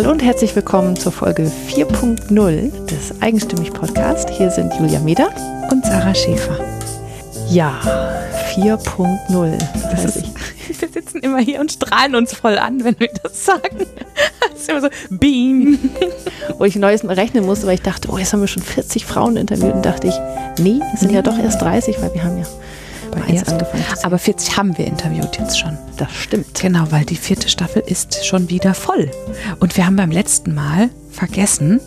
Hallo und herzlich willkommen zur Folge 4.0 des Eigenstimmig Podcast. Hier sind Julia Meder und Sarah Schäfer. Ja, 4.0. Das ist, wir sitzen immer hier und strahlen uns voll an, wenn wir das sagen. Das ist immer so, beam. Wo ich Neues rechnen musste, weil ich dachte, oh, jetzt haben wir schon 40 Frauen interviewt und dachte ich, nee, es sind nee. ja doch erst 30, weil wir haben ja bei eins angefangen. Aber 40 haben wir interviewt jetzt schon. Das stimmt. Genau, weil die vierte Staffel ist schon wieder voll. Und wir haben beim letzten Mal vergessen,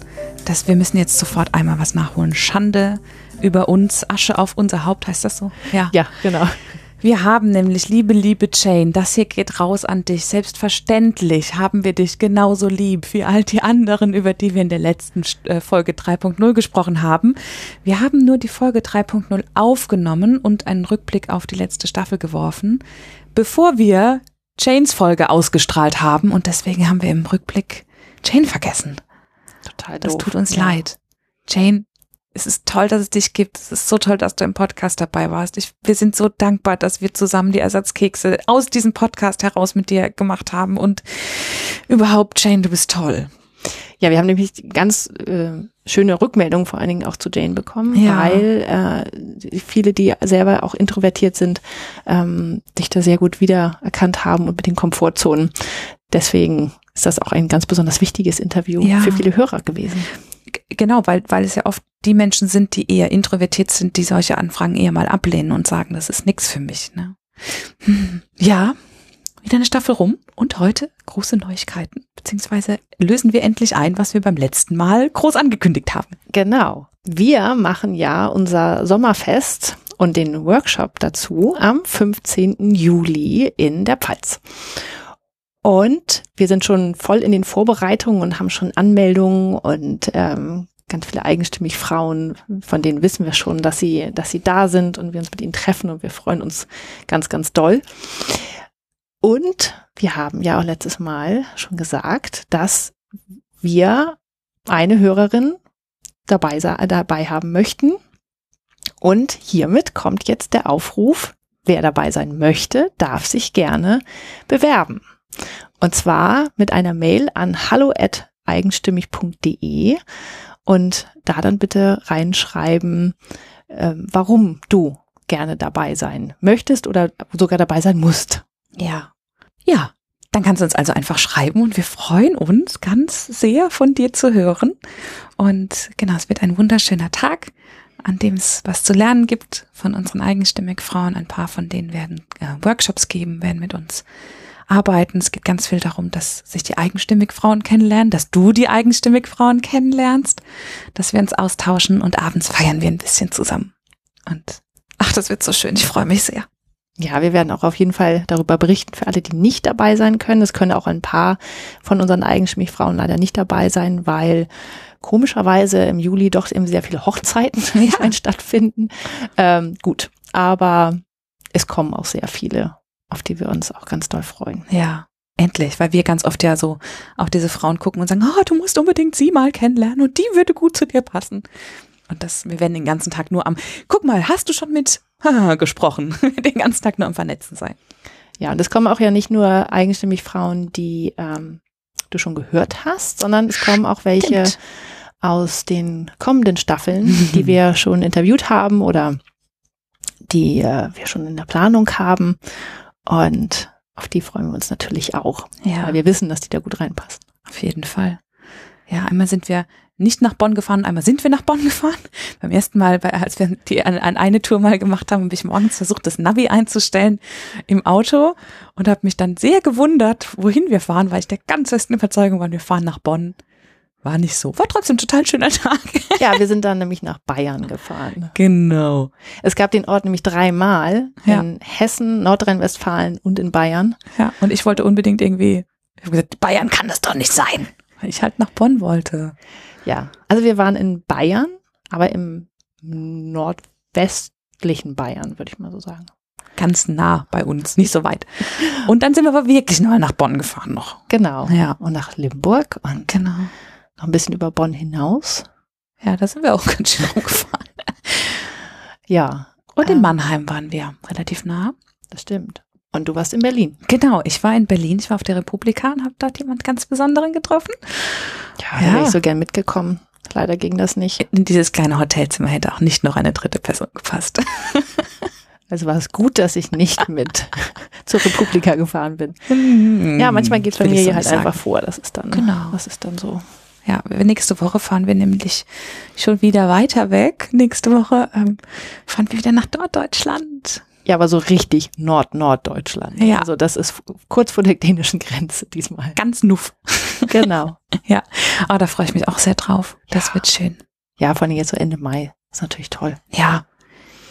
dass wir müssen jetzt sofort einmal was nachholen. Schande über uns, Asche auf unser Haupt, heißt das so? Ja, ja genau. Wir haben nämlich, liebe, liebe Jane, das hier geht raus an dich. Selbstverständlich haben wir dich genauso lieb wie all die anderen, über die wir in der letzten äh, Folge 3.0 gesprochen haben. Wir haben nur die Folge 3.0 aufgenommen und einen Rückblick auf die letzte Staffel geworfen, bevor wir Janes Folge ausgestrahlt haben und deswegen haben wir im Rückblick Jane vergessen. Total doof. Das tut uns ja. leid. Jane, es ist toll, dass es dich gibt. Es ist so toll, dass du im Podcast dabei warst. Ich, wir sind so dankbar, dass wir zusammen die Ersatzkekse aus diesem Podcast heraus mit dir gemacht haben. Und überhaupt, Jane, du bist toll. Ja, wir haben nämlich ganz äh, schöne Rückmeldungen vor allen Dingen auch zu Jane bekommen, ja. weil äh, viele, die selber auch introvertiert sind, ähm, dich da sehr gut wiedererkannt haben und mit den Komfortzonen. Deswegen ist das auch ein ganz besonders wichtiges Interview ja. für viele Hörer gewesen genau, weil, weil es ja oft die Menschen sind, die eher introvertiert sind, die solche Anfragen eher mal ablehnen und sagen, das ist nichts für mich. Ne? Hm, ja, wieder eine Staffel rum und heute große Neuigkeiten, beziehungsweise lösen wir endlich ein, was wir beim letzten Mal groß angekündigt haben. Genau. Wir machen ja unser Sommerfest und den Workshop dazu am 15. Juli in der Pfalz. Und wir sind schon voll in den Vorbereitungen und haben schon Anmeldungen und ähm, ganz viele eigenstimmig Frauen, von denen wissen wir schon, dass sie, dass sie da sind und wir uns mit ihnen treffen und wir freuen uns ganz, ganz doll. Und wir haben ja auch letztes Mal schon gesagt, dass wir eine Hörerin dabei, dabei haben möchten. Und hiermit kommt jetzt der Aufruf, wer dabei sein möchte, darf sich gerne bewerben. Und zwar mit einer Mail an hallo@eigenstimmig.de und da dann bitte reinschreiben, äh, warum du gerne dabei sein möchtest oder sogar dabei sein musst. Ja. Ja. Dann kannst du uns also einfach schreiben und wir freuen uns ganz sehr von dir zu hören. Und genau, es wird ein wunderschöner Tag, an dem es was zu lernen gibt von unseren eigenstimmig Frauen. Ein paar von denen werden äh, Workshops geben, werden mit uns arbeiten. Es geht ganz viel darum, dass sich die eigenstimmig Frauen kennenlernen, dass du die eigenstimmig Frauen kennenlernst, dass wir uns austauschen und abends feiern wir ein bisschen zusammen. Und ach, das wird so schön. Ich freue mich sehr. Ja, wir werden auch auf jeden Fall darüber berichten für alle, die nicht dabei sein können. Es können auch ein paar von unseren eigenstimmig Frauen leider nicht dabei sein, weil komischerweise im Juli doch eben sehr viele Hochzeiten ja. stattfinden. Ähm, gut, aber es kommen auch sehr viele auf die wir uns auch ganz doll freuen. Ja, endlich, weil wir ganz oft ja so auf diese Frauen gucken und sagen, oh, du musst unbedingt sie mal kennenlernen und die würde gut zu dir passen. Und das, wir werden den ganzen Tag nur am, guck mal, hast du schon mit gesprochen? den ganzen Tag nur am Vernetzen sein. Ja, und es kommen auch ja nicht nur eigenstimmig Frauen, die ähm, du schon gehört hast, sondern es kommen auch welche Stimmt. aus den kommenden Staffeln, die wir schon interviewt haben oder die äh, wir schon in der Planung haben. Und auf die freuen wir uns natürlich auch. Ja. Weil wir wissen, dass die da gut reinpassen. Auf jeden Fall. Ja, einmal sind wir nicht nach Bonn gefahren, einmal sind wir nach Bonn gefahren. Beim ersten Mal, als wir die an, an eine Tour mal gemacht haben, habe ich morgens versucht, das Navi einzustellen im Auto und habe mich dann sehr gewundert, wohin wir fahren, weil ich der ganz festen Überzeugung war, wir fahren nach Bonn. War nicht so. War trotzdem total schöner Tag. Ja, wir sind dann nämlich nach Bayern gefahren. Genau. Es gab den Ort nämlich dreimal ja. in Hessen, Nordrhein-Westfalen und in Bayern. Ja, und ich wollte unbedingt irgendwie, ich habe gesagt, Bayern kann das doch nicht sein. Weil ich halt nach Bonn wollte. Ja, also wir waren in Bayern, aber im nordwestlichen Bayern, würde ich mal so sagen. Ganz nah bei uns, nicht so weit. Und dann sind wir aber wirklich nur nach Bonn gefahren noch. Genau. Ja. Und nach Limburg und genau noch ein bisschen über Bonn hinaus. Ja, da sind wir auch ganz schön rumgefahren. ja. Und in ähm, Mannheim waren wir relativ nah. Das stimmt. Und du warst in Berlin. Genau, ich war in Berlin, ich war auf der Republika und habe dort jemand ganz Besonderen getroffen. Ja, da wäre ich so gern mitgekommen. Leider ging das nicht. In dieses kleine Hotelzimmer hätte auch nicht noch eine dritte Person gepasst. Also war es gut, dass ich nicht mit zur Republika gefahren bin. Ja, manchmal geht Familie so halt sagen. einfach vor. Das ist dann, genau. das ist dann so. Ja, nächste Woche fahren wir nämlich schon wieder weiter weg. Nächste Woche ähm, fahren wir wieder nach Norddeutschland. Ja, aber so richtig Nord-Norddeutschland. Ja. Also das ist kurz vor der dänischen Grenze diesmal. Ganz nuff. Genau. ja. Aber da freue ich mich auch sehr drauf. Das ja. wird schön. Ja, vor allem jetzt so Ende Mai. ist natürlich toll. Ja.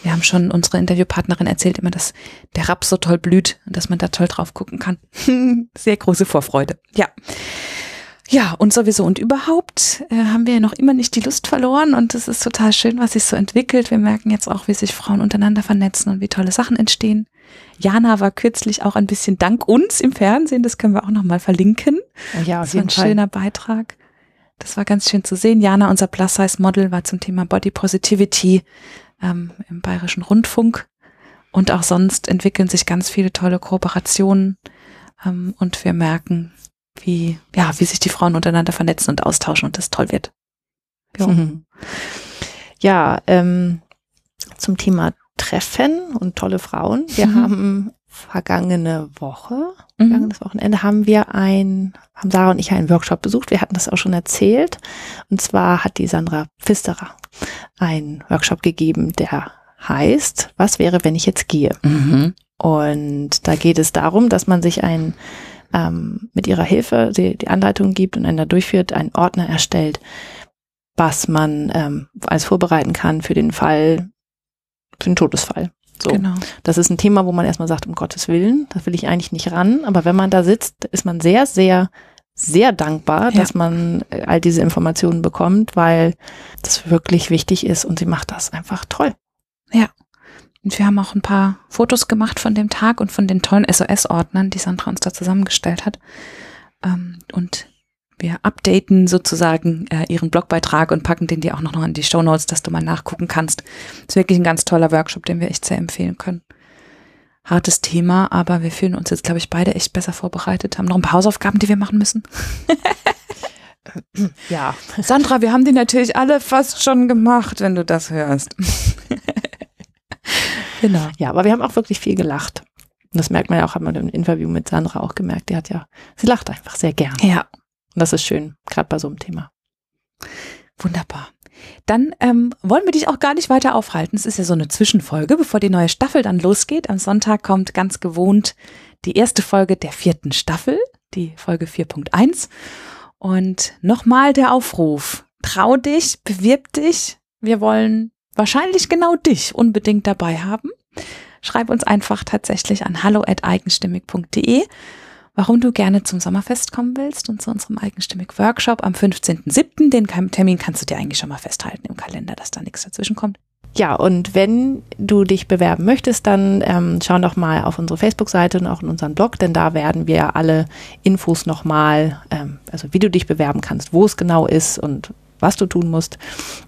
Wir haben schon unsere Interviewpartnerin erzählt immer, dass der Raps so toll blüht und dass man da toll drauf gucken kann. sehr große Vorfreude. Ja. Ja, und sowieso und überhaupt äh, haben wir ja noch immer nicht die Lust verloren und es ist total schön, was sich so entwickelt. Wir merken jetzt auch, wie sich Frauen untereinander vernetzen und wie tolle Sachen entstehen. Jana war kürzlich auch ein bisschen dank uns im Fernsehen, das können wir auch nochmal verlinken. Oh ja, auf das war ein Fall. schöner Beitrag. Das war ganz schön zu sehen. Jana, unser Plus-Size-Model, war zum Thema Body Positivity ähm, im Bayerischen Rundfunk. Und auch sonst entwickeln sich ganz viele tolle Kooperationen. Ähm, und wir merken, wie, ja, wie sich die Frauen untereinander vernetzen und austauschen und das toll wird. Ja, mhm. ja ähm, zum Thema Treffen und tolle Frauen. Wir mhm. haben vergangene Woche, mhm. vergangenes Wochenende, haben wir ein, haben Sarah und ich einen Workshop besucht. Wir hatten das auch schon erzählt. Und zwar hat die Sandra Pfisterer einen Workshop gegeben, der heißt, was wäre, wenn ich jetzt gehe? Mhm. Und da geht es darum, dass man sich ein ähm, mit ihrer Hilfe die, die Anleitung gibt und einer durchführt, einen Ordner erstellt, was man ähm, alles vorbereiten kann für den Fall, für den Todesfall. So. Genau. Das ist ein Thema, wo man erstmal sagt, um Gottes Willen, da will ich eigentlich nicht ran. Aber wenn man da sitzt, ist man sehr, sehr, sehr dankbar, ja. dass man äh, all diese Informationen bekommt, weil das wirklich wichtig ist und sie macht das einfach toll. Ja. Und wir haben auch ein paar Fotos gemacht von dem Tag und von den tollen SOS-Ordnern, die Sandra uns da zusammengestellt hat. Ähm, und wir updaten sozusagen äh, ihren Blogbeitrag und packen den dir auch noch in die Show Notes, dass du mal nachgucken kannst. ist wirklich ein ganz toller Workshop, den wir echt sehr empfehlen können. Hartes Thema, aber wir fühlen uns jetzt, glaube ich, beide echt besser vorbereitet. Haben noch ein paar Hausaufgaben, die wir machen müssen. ja. Sandra, wir haben die natürlich alle fast schon gemacht, wenn du das hörst. Genau. Ja, aber wir haben auch wirklich viel gelacht. Und das merkt man ja auch, hat man im Interview mit Sandra auch gemerkt. Die hat ja, sie lacht einfach sehr gern. Ja. Und das ist schön, gerade bei so einem Thema. Wunderbar. Dann ähm, wollen wir dich auch gar nicht weiter aufhalten. Es ist ja so eine Zwischenfolge, bevor die neue Staffel dann losgeht. Am Sonntag kommt ganz gewohnt die erste Folge der vierten Staffel, die Folge 4.1. Und nochmal der Aufruf. Trau dich, bewirb dich. Wir wollen wahrscheinlich genau dich unbedingt dabei haben. Schreib uns einfach tatsächlich an hallo@eigenstimmig.de, warum du gerne zum Sommerfest kommen willst und zu unserem eigenstimmig Workshop am 15.07. Den Termin kannst du dir eigentlich schon mal festhalten im Kalender, dass da nichts dazwischen kommt. Ja, und wenn du dich bewerben möchtest, dann ähm, schau doch mal auf unsere Facebook-Seite und auch in unseren Blog, denn da werden wir alle Infos nochmal, ähm, also wie du dich bewerben kannst, wo es genau ist und was du tun musst,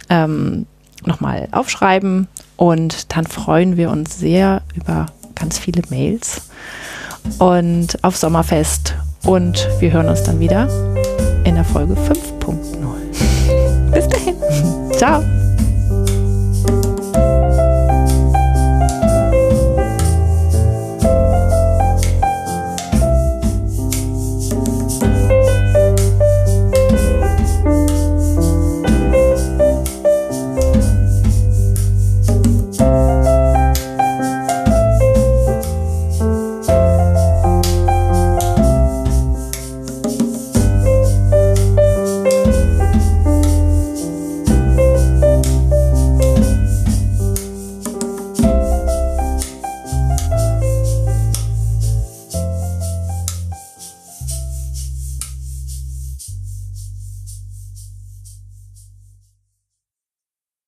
ähm, nochmal aufschreiben und dann freuen wir uns sehr über ganz viele Mails und auf Sommerfest und wir hören uns dann wieder in der Folge 5.0. Bis dahin. Ciao.